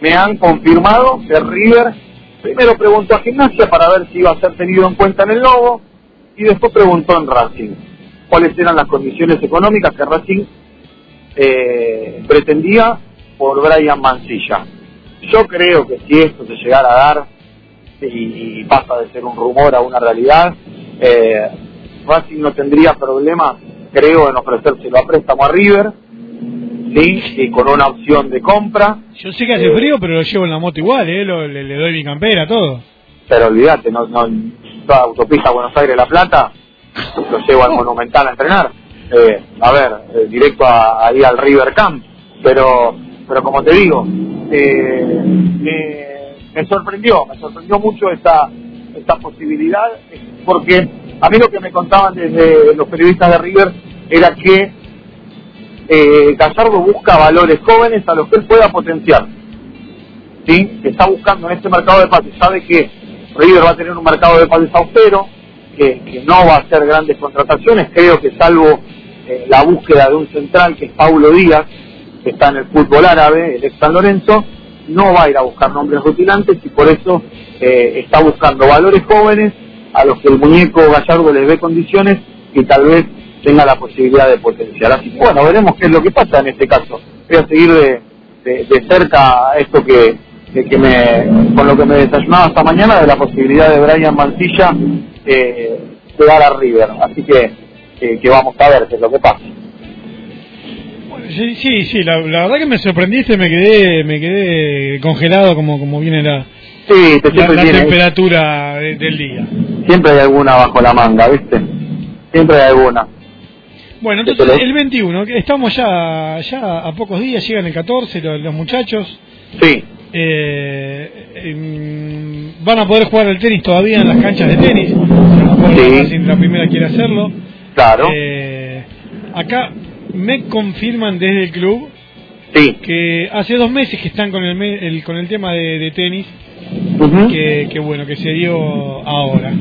me han confirmado que River primero preguntó a Gimnasia para ver si iba a ser tenido en cuenta en el Lobo y después preguntó en Racing cuáles eran las condiciones económicas que Racing eh, pretendía por Brian Mancilla. Yo creo que si esto se llegara a dar y, y pasa de ser un rumor a una realidad, eh, Racing no tendría problema, creo, en ofrecérselo a préstamo a River, sí, y con una opción de compra. Yo sé que hace Eh, frío, pero lo llevo en la moto igual, ¿eh? Lo- le, le doy mi campera, todo. Pero olvídate, no, no, toda autopista Buenos Aires-La Plata, lo llevo al Monumental a entrenar. Eh, a ver, eh, directo a- ahí al River Camp. Pero, pero como te digo, eh, me, me sorprendió, me sorprendió mucho esta, esta posibilidad, eh, porque a mí lo que me contaban desde los periodistas de River era que eh, Gallardo busca valores jóvenes a los que él pueda potenciar. ¿sí? está buscando en este mercado de pases, sabe que River va a tener un mercado de pases austero, que, que no va a hacer grandes contrataciones, creo que salvo eh, la búsqueda de un central que es Paulo Díaz, que está en el fútbol árabe, el ex San Lorenzo, no va a ir a buscar nombres rutilantes y por eso eh, está buscando valores jóvenes a los que el muñeco Gallardo les ve condiciones y tal vez tenga la posibilidad de potenciar. Así que bueno, veremos qué es lo que pasa en este caso. Voy a seguir de, de, de cerca esto que, que, que me, con lo que me desayunaba esta mañana de la posibilidad de Brian Mancilla eh, llegar a River. Así que, que, que vamos a ver qué es lo que pasa. Sí, sí, sí, la, la verdad que me sorprendiste, me quedé me quedé congelado como como viene la, Sí, te la, tiene- temperatura de- del día. siempre hay alguna bajo la manga, ¿viste? Siempre hay alguna. Bueno, entonces el 21, que estamos ya ya a pocos días, llegan el 14 los, los muchachos. Sí. Eh, van a poder jugar al tenis todavía en las canchas de tenis. Si Sí. la primera quiere hacerlo. Claro. Eh, acá me confirman desde el club Sí. que hace dos meses que están con el, el- con el tema de, de tenis, Ujú. que, que bueno, que se dio ahora.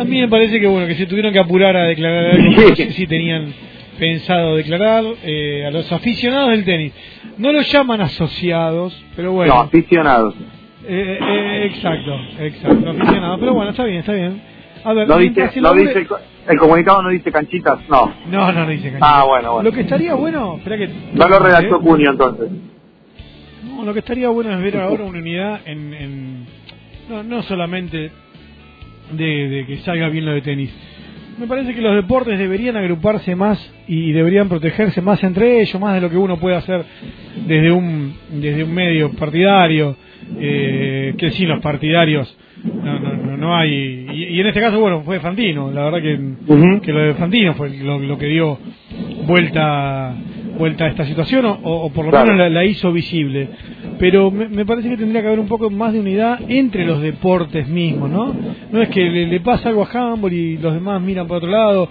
A mí me parece que bueno, que se tuvieron que apurar a declarar algo que no sé si tenían pensado declarar eh, a los aficionados del tenis. No los llaman asociados, pero bueno. No, aficionados. Eh, eh, exacto, exacto, aficionados. Pero bueno, está bien, está bien. A ver, No dice, el no hombre- dice, el co- el comunicado no dice canchitas, no. No, no, no dice canchita. Ah, bueno, bueno. Lo que estaría bueno, espera que... No lo redactó Cunio entonces. No, lo que estaría bueno es ver ahora una unidad en, en- no, no solamente de, de que salga bien lo de tenis. Me parece que los deportes deberían agruparse más y deberían protegerse más entre ellos, más de lo que uno puede hacer desde un desde un medio partidario, eh, que sin los partidarios no, no, no, no hay. Y, y en este caso, bueno, fue Fantino, la verdad que, que lo de Fantino fue lo, lo que dio vuelta vuelta a esta situación o, o por lo Claro. menos la, la hizo visible. Pero me, parece que tendría que haber un poco más de unidad entre los deportes mismos, ¿no? No es que le, pasa algo a Humboldt y los demás miran por otro lado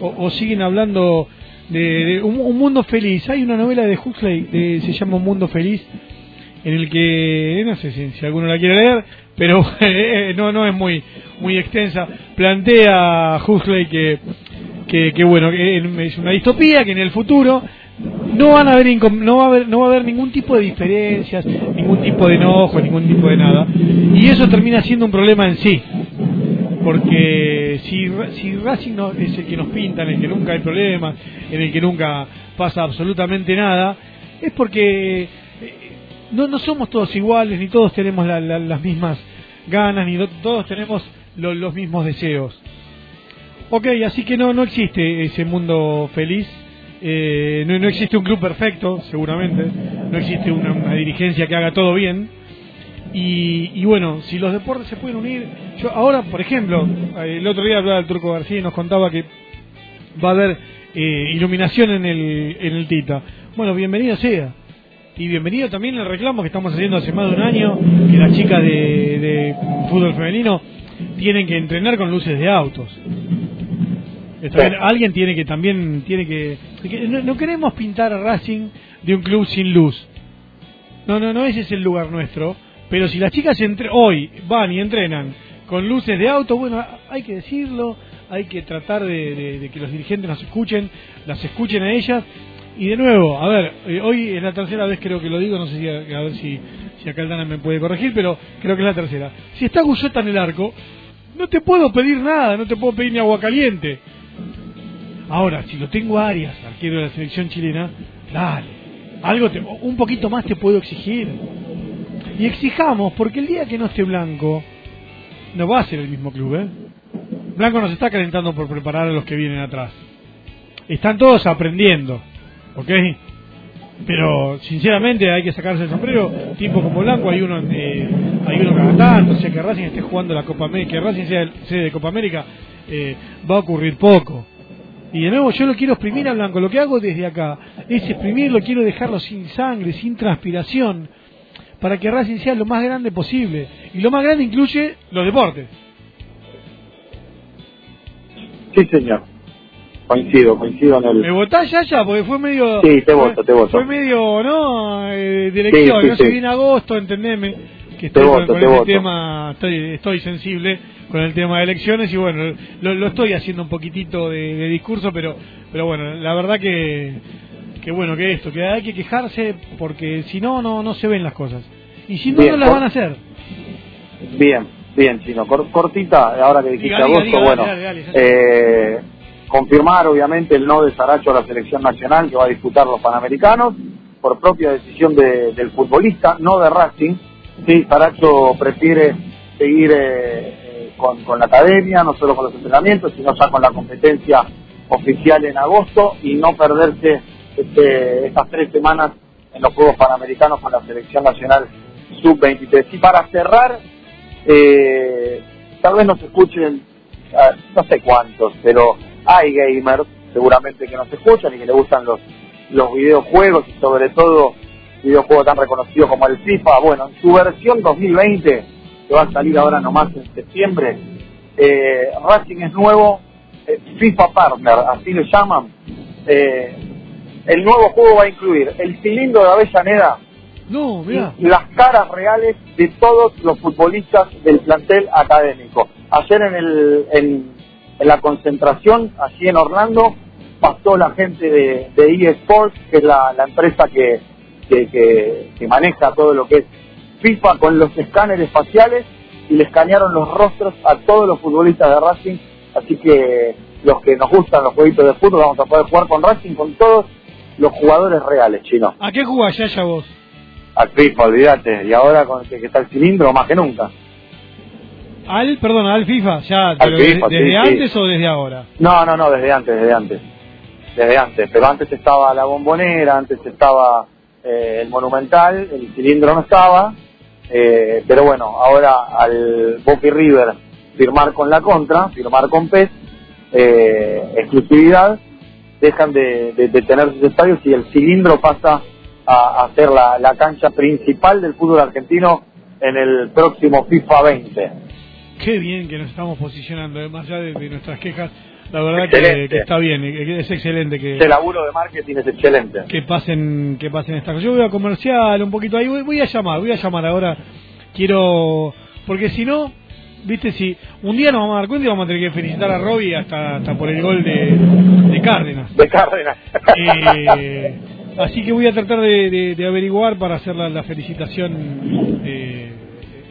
o, siguen hablando de, un, un mundo feliz. Hay una novela de Huxley, de- se llama Un mundo feliz, en el que no sé si, si alguno la quiere leer, pero eh, no no es muy muy extensa. Plantea Huxley que que, que, bueno que es una distopía que en el futuro no van a haber no va a haber no va a haber ningún tipo de diferencias, ningún tipo de enojo, ningún tipo de nada y eso termina siendo un problema en sí. porque si, si Racing no, es el que nos pinta, en el que nunca hay problemas, en el que nunca pasa absolutamente nada, es porque eh, no, no somos todos iguales, ni todos tenemos la- la- las mismas ganas, ni todos tenemos lo- los mismos deseos. Ok, así que no, no existe ese mundo feliz, eh, no, no existe un club perfecto, seguramente, no existe una, dirigencia que haga todo bien. Y, y bueno, si los deportes se pueden unir, yo ahora, por ejemplo, eh, el otro día hablaba el Turco García y nos contaba que va a haber eh, iluminación en el, en el Tita. Bueno, bienvenido sea. Y bienvenido también el reclamo que estamos haciendo hace más de un año, que las chicas de, de fútbol femenino tienen que entrenar con luces de autos. Bien, Alguien tiene que también, tiene que... que No, no queremos pintar a Racing de un club sin luz. No, no, no, ese es el lugar nuestro. Pero si las chicas entre, hoy van y entrenan con luces de auto, bueno, hay que decirlo, hay que tratar de, de- de que los dirigentes las escuchen, las escuchen a ellas. Y de nuevo, a ver, eh, hoy es la tercera vez creo que lo digo, no sé si a, a ver si, si acá el Dana me puede corregir, pero creo que es la tercera. Si está Guyota en el arco, no te puedo pedir nada, no te puedo pedir ni agua caliente. Ahora, si lo tengo a Arias, arquero de la selección chilena, dale, algo te- un poquito más te puedo exigir. Y exijamos, porque el día que no esté Blanco, no va a ser el mismo club, ¿eh? Blanco nos está calentando por preparar a los que vienen atrás. Están todos aprendiendo, ¿ok? Pero sinceramente hay que sacarse el sombrero, tipo como Blanco, hay uno, eh, hay uno cada tanto, o sea que Racing esté jugando la Copa América, que Racing sea de Copa América, eh, va a ocurrir poco. Y de nuevo yo lo quiero exprimir a Blanco, lo que hago desde acá es exprimirlo, quiero dejarlo sin sangre, sin transpiración, para que Racing sea lo más grande posible. Y lo más grande incluye los deportes. Sí, señor. Coincido, coincido en el... ¿Me votás ya ya? Porque fue medio... Sí, te fue- voto, te voto. Fue medio, ¿no? Eh, Sí, sí, no se sí. viene agosto, entendeme. Que Te estoy con, con te este voto. tema, estoy, estoy sensible con el tema de elecciones y bueno, lo, lo estoy haciendo un poquitito de, de discurso, pero pero bueno, la verdad que, que bueno, que esto, que hay que quejarse porque si no, no, no se ven las cosas. Y si no, Bien, no las van a hacer. Bien, bien, Chino. Cor- cortita, ahora que dijiste Diga, agosto, diga, bueno, dale, dale, dale, eh, confirmar obviamente el no de Saracho a la selección nacional que va a disputar los Panamericanos por propia decisión de- del futbolista, no de Racing. Sí, Saracho prefiere seguir eh, con, con la academia, no solo con los entrenamientos, sino ya con la competencia oficial en agosto y no perderse este, estas tres semanas en los Juegos Panamericanos con la selección nacional sub-23. Y para cerrar, eh, tal vez nos escuchen, ah, no sé cuántos, pero hay gamers seguramente que nos escuchan y que le gustan los, los videojuegos y sobre todo videojuegos tan reconocidos como el FIFA. Bueno, en su versión 2020, que va a salir ahora nomás en septiembre, eh, Racing es nuevo, eh, FIFA Partner, así le llaman. Eh, el nuevo juego va a incluir el cilindro de Avellaneda, No, mira. y las caras reales de todos los futbolistas del plantel académico. Ayer en, el, en, en la concentración, allí en Orlando, pasó la gente de, de eSports, que es la, la empresa que, que, que- que maneja todo lo que es FIFA con los escáneres faciales y le escanearon los rostros a todos los futbolistas de Racing. Así que los que nos gustan los jueguitos de fútbol vamos a poder jugar con Racing con todos los jugadores reales, chino. ¿A qué jugás ya, ya vos? Al FIFA, olvídate. Y ahora con que, que está el cilindro, más que nunca. Al, perdón, al FIFA, ya, Al pero FIFA, de- ¿desde sí, sí. antes o desde ahora? No, no, no, desde antes, desde antes. Desde antes. Pero antes estaba la bombonera, antes estaba eh, el monumental, el cilindro no estaba. Eh, pero bueno, ahora al Boca River firmar con la contra, firmar con PES, eh, exclusividad, dejan de, de- de tener sus estadios y el cilindro pasa a, a ser la, la cancha principal del fútbol argentino en el próximo FIFA 20. Qué bien que nos estamos posicionando, eh, más allá de, de nuestras quejas. La verdad que, está bien, es excelente que, Ese laburo de marketing es excelente. que pasen que pasen estas cosas. Yo voy a comercial un poquito ahí, voy, voy a llamar, voy a llamar ahora. Quiero, porque si no, viste, si un día nos vamos a dar cuenta y vamos a tener que felicitar a Robbie hasta, hasta por el gol de, de Cárdenas. De Cárdenas. Eh, así que voy a tratar de, de- de averiguar para hacer la, la felicitación eh,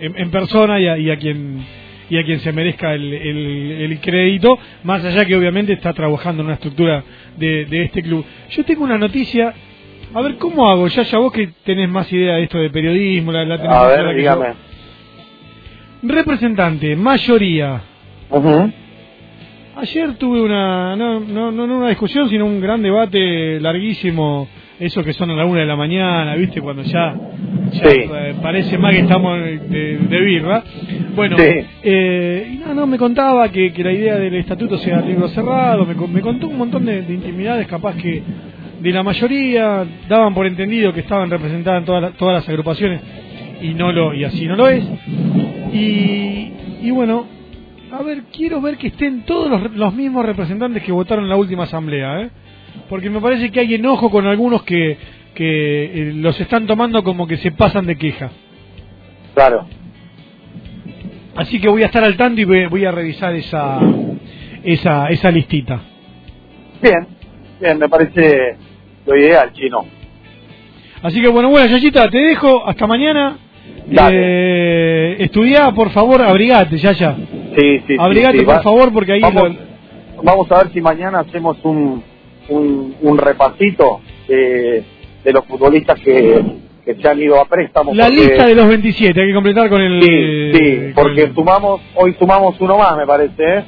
en, en persona y a, y a quien y a quien se merezca el, el- el crédito, más allá que obviamente está trabajando en una estructura de, de este club. Yo tengo una noticia, a ver, ¿cómo hago? Ya, ya vos que tenés más idea de esto de periodismo, la, la tenés A ver, dígame. yo. Representante, mayoría. Ayer tuve una, no, no, no una discusión, sino un gran debate larguísimo, eso que son a la una de la mañana, ¿viste? Cuando ya, ya, eh, parece más que estamos de, de birra. Bueno, Sí. eh, y no, no, me contaba que, que la idea del estatuto sea libro cerrado, me, me contó un montón de, de intimidades, capaz que de la mayoría daban por entendido que estaban representadas en todas, las- todas las agrupaciones y no lo y así no lo es. Y, y bueno, a ver, quiero ver que estén todos los, los mismos representantes que votaron en la última asamblea, ¿eh? Porque me parece que hay enojo con algunos que, que eh, los están tomando como que se pasan de queja. Claro. Así que voy a estar al tanto y voy, a revisar esa, esa, esa listita. Bien, bien, me parece lo ideal, chino. Así que bueno, bueno, Yayita, te dejo. Hasta mañana. Eh, estudiá, por favor, abrigate, Yaya. Sí, sí, Abrigate, sí, sí, por va- favor, porque ahí... Vamos, lo- vamos a ver si mañana hacemos un, un, un repasito de, de los futbolistas que, que se han ido a préstamo. La porque- lista de los 27, hay que completar con el... Sí, sí, porque sumamos, hoy sumamos uno más, me parece, ¿eh?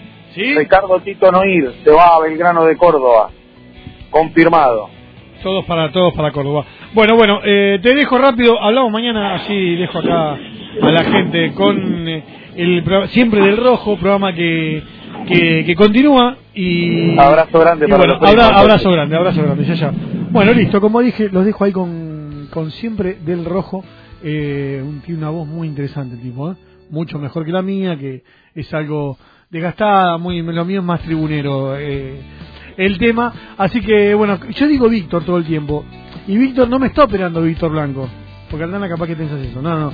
Ricardo Tito Noir se va a Belgrano de Córdoba. Confirmado. Todos para todos para Córdoba. Bueno, bueno, eh, te dejo rápido. Hablamos mañana, así dejo acá a la gente con eh, el siempre del rojo, programa que que, que continúa y Abrazo grande y para bueno, los abra- abrazo grande, abrazo grande, ya ya. Bueno, listo, como dije, los dejo ahí con, con siempre del rojo. Eh, un, tiene una voz muy interesante el tipo, ¿eh? mucho mejor que la mía, que es algo desgastada, muy lo mío es más tribunero. Eh, el tema. Así que, bueno, yo digo Víctor todo el tiempo. Y Víctor no me está operando Víctor Blanco. Porque Aldana capaz que piensas eso. No, no.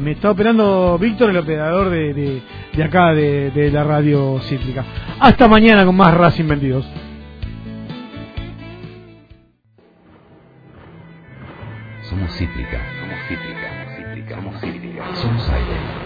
Me está operando Víctor, el operador de, de, de acá, de, de la radio cíclica. Hasta mañana con más Racing 22. Somos cítrica. Somos cítrica. Somos cítrica. Somos aire.